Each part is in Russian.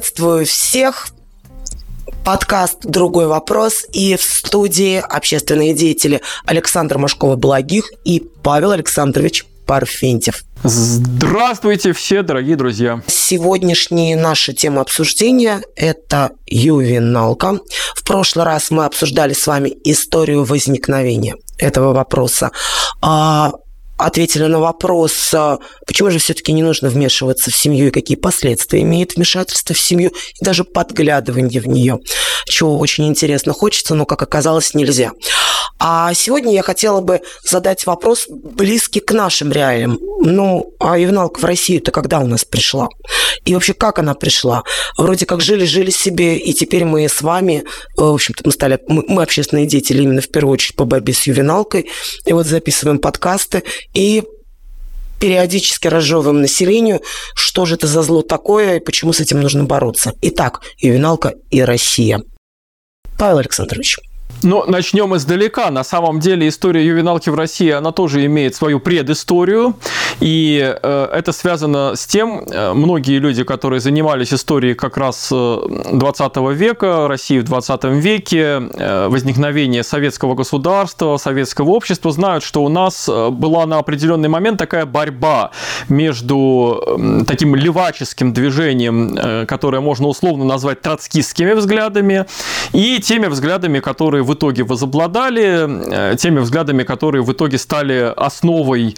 Приветствую всех. Подкаст «Другой вопрос» и в студии общественные деятели Александр Машкова-Благих и Павел Александрович Парфентьев. Здравствуйте все, дорогие друзья! Сегодняшняя наша тема обсуждения – это ювеналка. В прошлый раз мы обсуждали с вами историю возникновения этого вопроса. А ответили на вопрос, а почему же все-таки не нужно вмешиваться в семью и какие последствия имеет вмешательство в семью и даже подглядывание в нее, чего очень интересно хочется, но, как оказалось, нельзя. А сегодня я хотела бы задать вопрос близкий к нашим реалиям. Ну, а ювеналка в Россию-то когда у нас пришла? И вообще, как она пришла? Вроде как жили-жили себе, и теперь мы с вами, э, в общем-то, мы стали, мы, мы общественные деятели именно в первую очередь по борьбе с ювеналкой, и вот записываем подкасты, и периодически разжевываем населению, что же это за зло такое и почему с этим нужно бороться. Итак, ювеналка и Россия. Павел Александрович. Ну, начнем издалека. На самом деле история ювеналки в России, она тоже имеет свою предысторию. И э, это связано с тем, э, многие люди, которые занимались историей как раз 20 э, века, России в 20 веке, э, возникновения советского государства, советского общества, знают, что у нас э, была на определенный момент такая борьба между таким леваческим движением, э, которое можно условно назвать троцкистскими взглядами, и теми взглядами, которые в итоге возобладали, э, теми взглядами, которые в итоге стали основой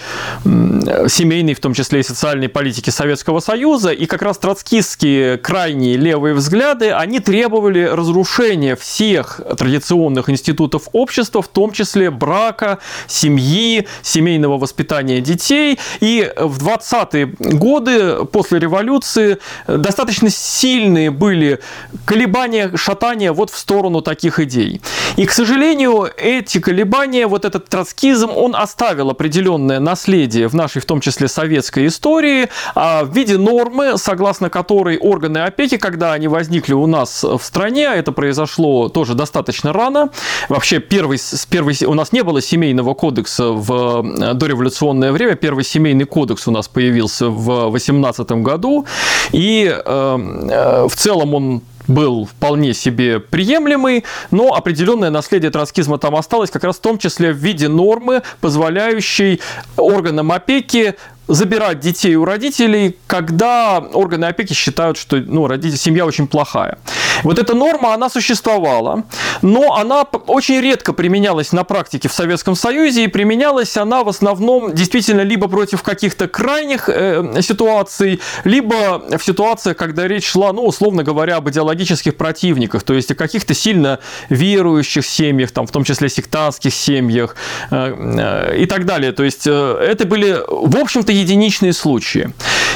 семейной, в том числе и социальной политики Советского Союза. И как раз троцкистские крайние левые взгляды, они требовали разрушения всех традиционных институтов общества, в том числе брака, семьи, семейного воспитания детей. И в 20-е годы после революции достаточно сильные были колебания, шатания вот в сторону таких идей. К сожалению, эти колебания, вот этот троцкизм, он оставил определенное наследие в нашей, в том числе, советской истории а в виде нормы, согласно которой органы опеки, когда они возникли у нас в стране, а это произошло тоже достаточно рано, вообще первый, первый, у нас не было семейного кодекса в э, дореволюционное время, первый семейный кодекс у нас появился в 18 году, и э, э, в целом он был вполне себе приемлемый, но определенное наследие троцкизма там осталось, как раз в том числе в виде нормы, позволяющей органам опеки забирать детей у родителей, когда органы опеки считают, что ну, родитель, семья очень плохая. Вот эта норма, она существовала, но она очень редко применялась на практике в Советском Союзе, и применялась она в основном действительно либо против каких-то крайних э, ситуаций, либо в ситуациях, когда речь шла, ну, условно говоря, об идеологических противниках, то есть о каких-то сильно верующих семьях, там, в том числе сектантских семьях э, э, и так далее. То есть э, это были, в общем-то, единичные случаи.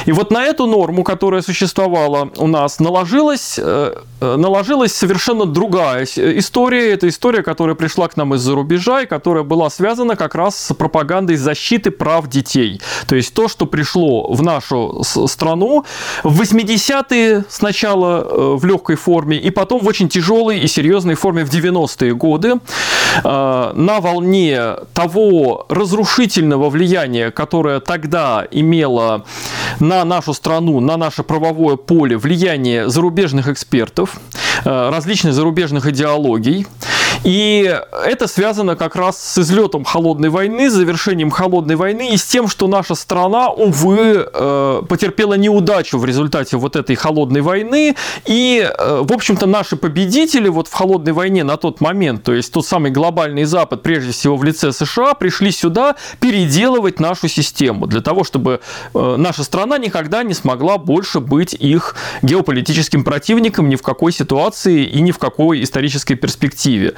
И вот на эту норму, которая существовала у нас, наложилась, э, э, наложилась совершенно другая история. Это история, которая пришла к нам из-за рубежа и которая была связана как раз с пропагандой защиты прав детей. То есть то, что пришло в нашу страну в 80-е сначала э, в легкой форме и потом в очень тяжелой и серьезной форме в 90-е годы на волне того разрушительного влияния, которое тогда имело на нашу страну, на наше правовое поле влияние зарубежных экспертов, э, различных зарубежных идеологий. И это связано как раз с излетом холодной войны, с завершением холодной войны и с тем, что наша страна, увы, э, потерпела неудачу в результате вот этой холодной войны. И, э, в общем-то, наши победители вот в холодной войне на тот момент, то есть тот самый глобальный Запад, прежде всего в лице США, пришли сюда переделывать нашу систему для того, чтобы э, наша страна никогда не смогла больше быть их геополитическим противником ни в какой ситуации и ни в какой исторической перспективе.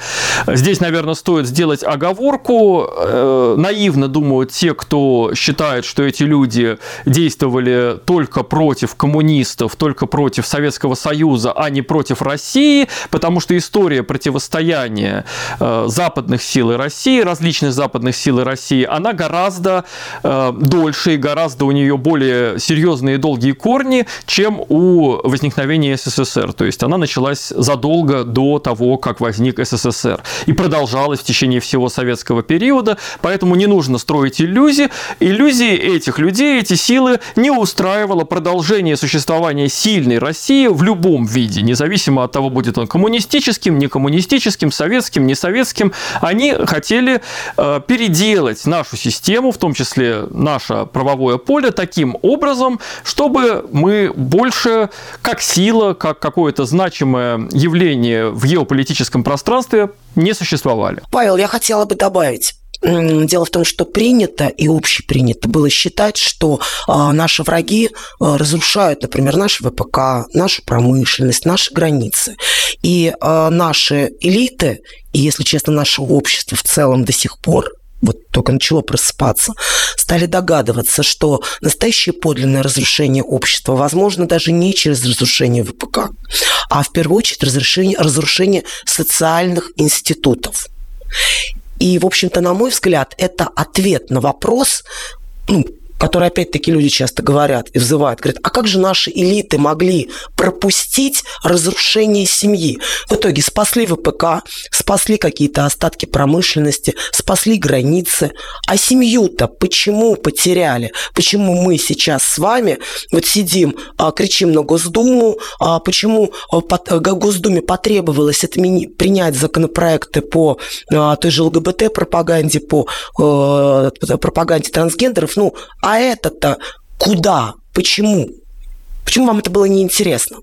Здесь, наверное, стоит сделать оговорку. Э, наивно думают те, кто считает, что эти люди действовали только против коммунистов, только против Советского Союза, а не против России, потому что история противостояния э, западных сил и России, различных западных сил и России, она гораздо э, дольше и гораздо у нее более серьезные и долгие корни, чем у возникновения СССР. То есть она началась задолго до того, как возник СССР СССР. И продолжалось в течение всего советского периода, поэтому не нужно строить иллюзии. Иллюзии этих людей, эти силы не устраивало продолжение существования сильной России в любом виде, независимо от того, будет он коммунистическим, не коммунистическим, советским, не советским. Они хотели э, переделать нашу систему, в том числе наше правовое поле, таким образом, чтобы мы больше как сила, как какое-то значимое явление в геополитическом пространстве не существовали. Павел, я хотела бы добавить. Дело в том, что принято и общепринято было считать, что а, наши враги а, разрушают, например, наш ВПК, нашу промышленность, наши границы. И а, наши элиты, и, если честно, наше общество в целом до сих пор вот только начало просыпаться, стали догадываться, что настоящее подлинное разрушение общества возможно даже не через разрушение ВПК, а в первую очередь разрушение, разрушение социальных институтов. И, в общем-то, на мой взгляд, это ответ на вопрос, ну, которые опять-таки люди часто говорят и взывают, говорят, а как же наши элиты могли пропустить разрушение семьи? В итоге спасли ВПК, спасли какие-то остатки промышленности, спасли границы, а семью-то почему потеряли? Почему мы сейчас с вами вот сидим, а, кричим на Госдуму, а почему а, Госдуме потребовалось отмени, принять законопроекты по той же ЛГБТ-пропаганде, по пропаганде трансгендеров, ну, а это-то куда? Почему? Почему вам это было неинтересно?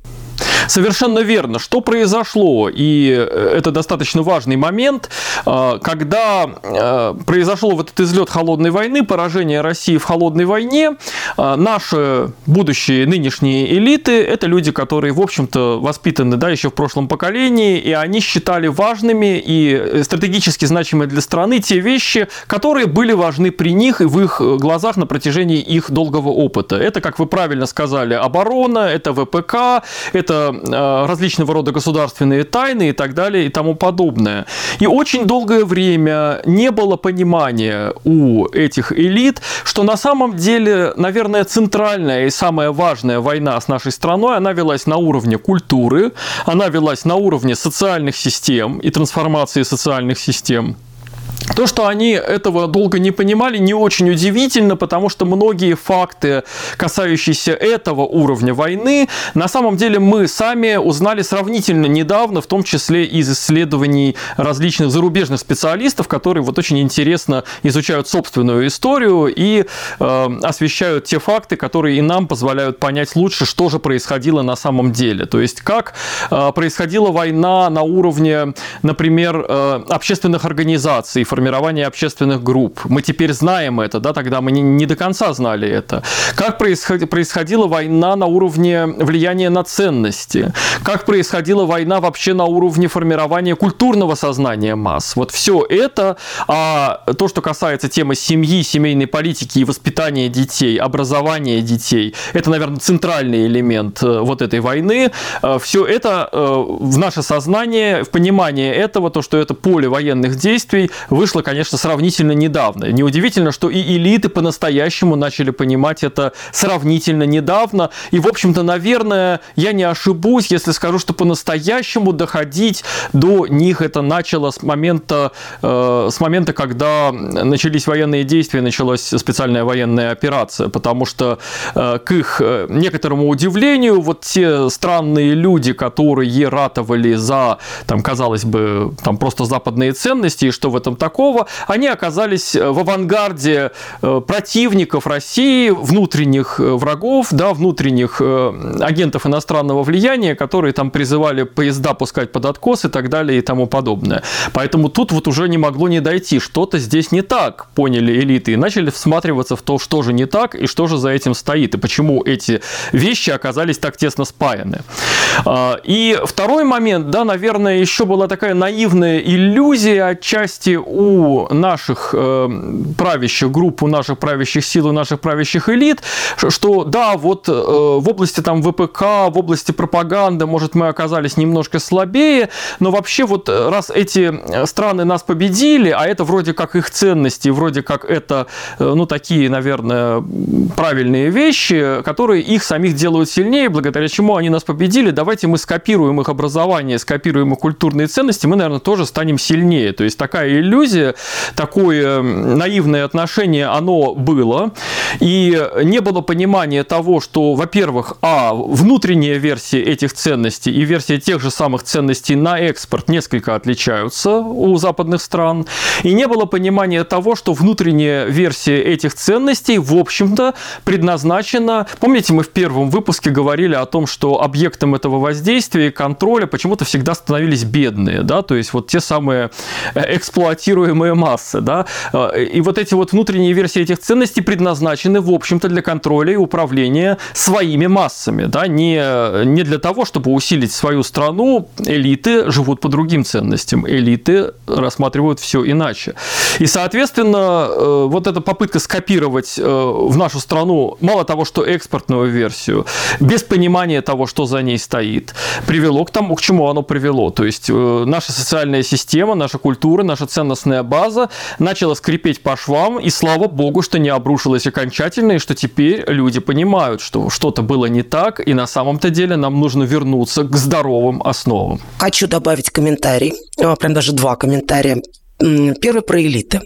Совершенно верно. Что произошло? И э, это достаточно важный момент, э, когда э, произошел вот этот излет холодной войны, поражение России в холодной войне, наши будущие нынешние элиты – это люди, которые, в общем-то, воспитаны да, еще в прошлом поколении, и они считали важными и стратегически значимыми для страны те вещи, которые были важны при них и в их глазах на протяжении их долгого опыта. Это, как вы правильно сказали, оборона, это ВПК, это Э, различного рода государственные тайны и так далее и тому подобное. И очень долгое время не было понимания у этих элит, что на самом деле, наверное, центральная и самая важная война с нашей страной, она велась на уровне культуры, она велась на уровне социальных систем и трансформации социальных систем. То, что они этого долго не понимали, не очень удивительно, потому что многие факты, касающиеся этого уровня войны, на самом деле мы сами узнали сравнительно недавно, в том числе из исследований различных зарубежных специалистов, которые вот очень интересно изучают собственную историю и э, освещают те факты, которые и нам позволяют понять лучше, что же происходило на самом деле. То есть как э, происходила война на уровне, например, э, общественных организаций, формирование общественных групп. Мы теперь знаем это, да, тогда мы не, не до конца знали это. Как происход, происходила война на уровне влияния на ценности? Как происходила война вообще на уровне формирования культурного сознания масс? Вот все это, а то, что касается темы семьи, семейной политики и воспитания детей, образования детей, это, наверное, центральный элемент э, вот этой войны. Э, все это э, в наше сознание, в понимание этого, то, что это поле военных действий, вышло, конечно, сравнительно недавно. Неудивительно, что и элиты по-настоящему начали понимать это сравнительно недавно. И, в общем-то, наверное, я не ошибусь, если скажу, что по-настоящему доходить до них это начало с момента, э, с момента, когда начались военные действия, началась специальная военная операция, потому что э, к их э, некоторому удивлению, вот те странные люди, которые ратовали за, там, казалось бы, там просто западные ценности, и что в этом такого, они оказались э, в авангарде э, противников России, внутренних э, врагов, да, внутренних агентов иностранного влияния, которые там призывали поезда пускать под откос и так далее и тому подобное. Поэтому тут вот уже не могло не дойти, что-то здесь не так, поняли элиты, и начали всматриваться в то, что же не так и что же за этим стоит, и почему эти вещи оказались так тесно спаяны. А, и второй момент, да, наверное, еще была такая наивная иллюзия отчасти у наших э, правящих групп, у наших правящих сил, у наших правящих элит, что да, вот э, в области там ВПК, в области пропаганды, может, мы оказались немножко слабее, но вообще вот раз эти страны нас победили, а это вроде как их ценности, вроде как это, э, ну, такие, наверное, правильные вещи, которые их самих делают сильнее, благодаря чему они нас победили, давайте мы скопируем их образование, скопируем их культурные ценности, мы, наверное, тоже станем сильнее. То есть такая иллюзия, такое наивное отношение, оно было. И не было понимания того, что, во-первых, а, внутренняя версия этих ценностей и версия тех же самых ценностей на экспорт несколько отличаются у западных стран. И не было понимания того, что внутренняя версия этих ценностей, в общем-то, предназначена... Помните, мы в первом выпуске говорили о том, что объектом этого воздействия и контроля почему-то всегда становились бедные, да, то есть вот те самые э, эксплуатируемые массы, да, э, и вот эти вот внутренние версии этих ценностей предназначены, в общем-то, для контроля и управления своими массами, да, не, не для того, чтобы усилить свою страну, элиты живут по другим ценностям, элиты рассматривают все иначе. И, соответственно, э, вот эта попытка скопировать в нашу страну мало того, что экспортную версию, без понимания того, что за ней стоит, привело к тому, к чему оно привело. То есть наша социальная система, наша культура, наша ценностная база начала скрипеть по швам, и слава богу, что не обрушилась окончательно, и что теперь люди понимают, что что-то было не так, и на самом-то деле нам нужно вернуться к здоровым основам. Хочу добавить комментарий, а, прям даже два комментария. Первый про элиты.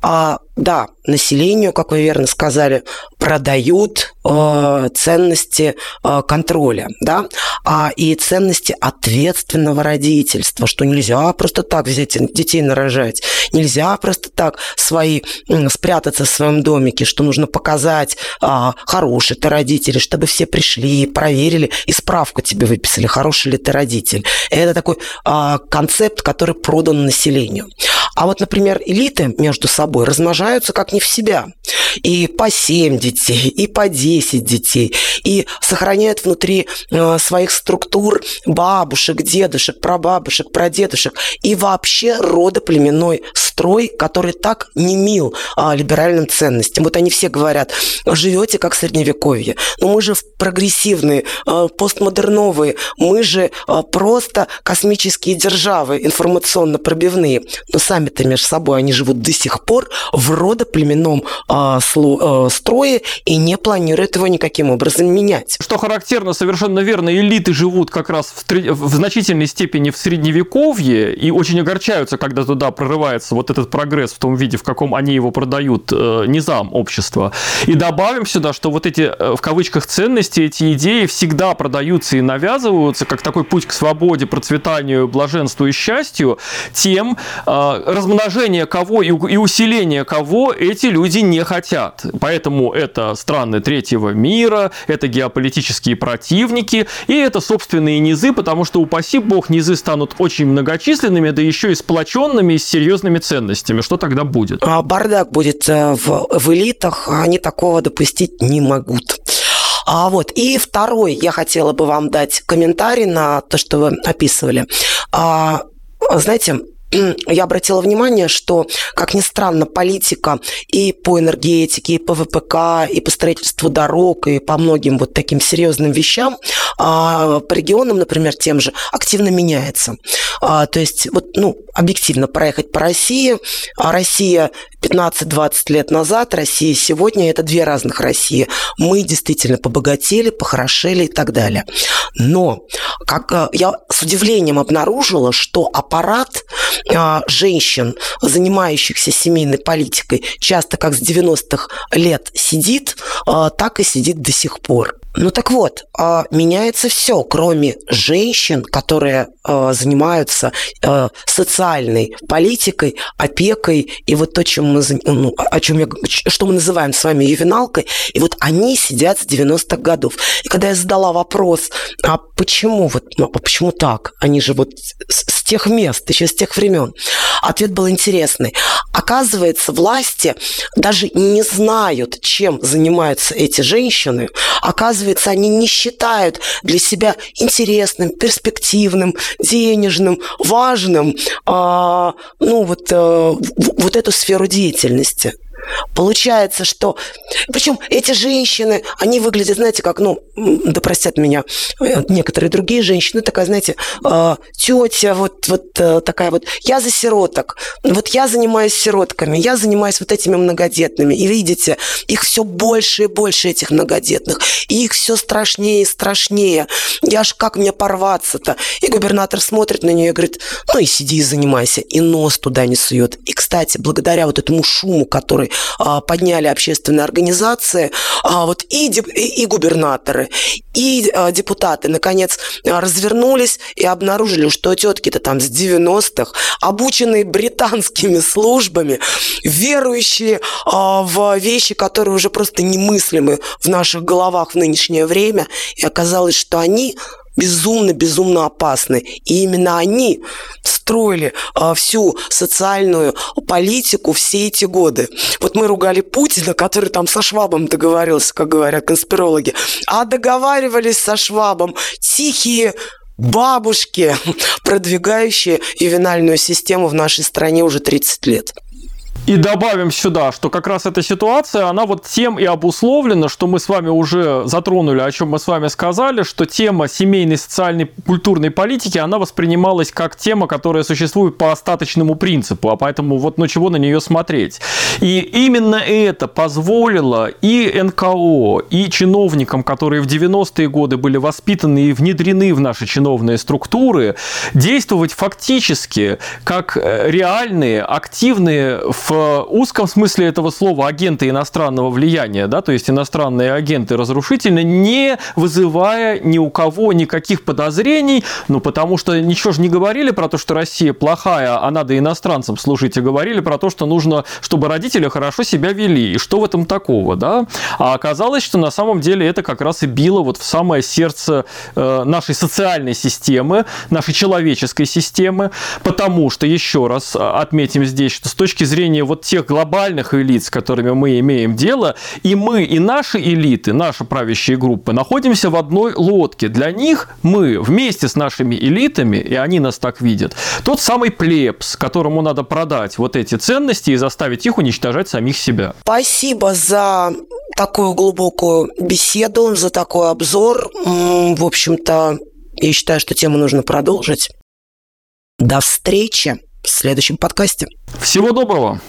А, да, населению, как вы верно сказали, продают э, ценности э, контроля, да, а, и ценности ответственного родительства, что нельзя просто так взять детей нарожать, нельзя просто так свои э, спрятаться в своем домике, что нужно показать э, хороший ты родитель, чтобы все пришли, проверили и справку тебе выписали, хороший ли ты родитель. Это такой э, концепт, который продан населению. А вот, например, элиты между собой размножаются как не в себя. И по 7 детей, и по 10 детей. И сохраняют внутри э, своих структур бабушек, дедушек, прабабушек, прадедушек. И вообще родоплеменной строй, который так не мил а, либеральным ценностям. Вот они все говорят, живете как средневековье. Но мы же прогрессивные, а, постмодерновые, мы же а, просто космические державы, информационно пробивные. Но сами-то между собой они живут до сих пор в родоплеменном а, строе и не планируют его никаким образом менять. Что характерно, совершенно верно, элиты живут как раз в, в значительной степени в средневековье и очень огорчаются, когда туда прорывается вот этот прогресс в том виде, в каком они его продают, э, низам общества. И добавим сюда, что вот эти, э, в кавычках, ценности, эти идеи всегда продаются и навязываются как такой путь к свободе, процветанию, блаженству и счастью, тем э, размножение кого и, и усиление кого эти люди не хотят. Поэтому это страны третьего мира, это геополитические противники, и это собственные низы, потому что, упаси бог, низы станут очень многочисленными, да еще и сплоченными, и с серьезными ценностями ценностями, что тогда будет? А бардак будет э, в, в элитах, они такого допустить не могут. А вот, и второй я хотела бы вам дать комментарий на то, что вы описывали. А, знаете, я обратила внимание, что, как ни странно, политика и по энергетике, и по ВПК, и по строительству дорог, и по многим вот таким серьезным вещам а, по регионам, например, тем же, активно меняется. А, то есть, вот, ну, объективно проехать по России, а Россия 15-20 лет назад, Россия сегодня – это две разных России. Мы действительно побогатели, похорошели и так далее. Но как э, я с удивлением обнаружила, что аппарат женщин, занимающихся семейной политикой, часто как с 90-х лет сидит, а, так и сидит до сих пор. Ну так вот, а, меняется все, кроме женщин, которые занимаются социальной политикой, опекой и вот то, чем мы, ну, о чем я, что мы называем с вами ювеналкой. И вот они сидят с 90-х годов. И когда я задала вопрос, а почему вот, ну, а почему так? Они же вот с тех мест, еще с тех времен. Ответ был интересный. Оказывается, власти даже не знают, чем занимаются эти женщины. Оказывается, они не считают для себя интересным, перспективным, денежным, важным, а, ну вот, а, вот эту сферу деятельности. Получается, что... Причем эти женщины, они выглядят, знаете, как, ну, да простят меня э, некоторые другие женщины, такая, знаете, э, тетя, вот, вот э, такая вот, я за сироток, вот я занимаюсь сиротками, я занимаюсь вот этими многодетными, и видите, их все больше и больше, этих многодетных, и их все страшнее и страшнее, я ж как мне порваться-то? И губернатор смотрит на нее и говорит, ну и сиди и занимайся, и нос туда не сует. И, кстати, благодаря вот этому шуму, который подняли общественные организации, а, вот и, и, и губернаторы, и а, депутаты, наконец, развернулись и обнаружили, что тетки-то там с 90-х, обученные британскими службами, верующие в вещи, которые уже просто немыслимы в наших головах в нынешнее время, и оказалось, что они безумно-безумно опасны. И именно они строили а, всю социальную политику все эти годы. Вот мы ругали Путина, который там со Швабом договаривался, как говорят конспирологи, а договаривались со Швабом тихие бабушки, продвигающие ювенальную систему в нашей стране уже 30 лет. И добавим сюда, что как раз эта ситуация, она вот тем и обусловлена, что мы с вами уже затронули, о чем мы с вами сказали, что тема семейной, социальной, культурной политики, она воспринималась как тема, которая существует по остаточному принципу, а поэтому вот ну чего на нее смотреть. И именно это позволило и НКО, и чиновникам, которые в 90-е годы были воспитаны и внедрены в наши чиновные структуры, действовать фактически как э, реальные, активные в узком смысле этого слова агенты иностранного влияния, да, то есть иностранные агенты разрушительные, не вызывая ни у кого никаких подозрений, ну, потому что ничего же не говорили про то, что Россия плохая, а надо иностранцам служить, а говорили про то, что нужно, чтобы родители хорошо себя вели, и что в этом такого, да? А оказалось, что на самом деле это как раз и било вот в самое сердце э, нашей социальной системы, нашей человеческой системы, потому что, еще раз отметим здесь, что с точки зрения зрения вот тех глобальных элит, с которыми мы имеем дело, и мы, и наши элиты, наши правящие группы находимся в одной лодке. Для них мы вместе с нашими элитами, и они нас так видят, тот самый плебс, которому надо продать вот эти ценности и заставить их уничтожать самих себя. Спасибо за такую глубокую беседу, за такой обзор. В общем-то, я считаю, что тему нужно продолжить. До встречи в следующем подкасте. Всего доброго!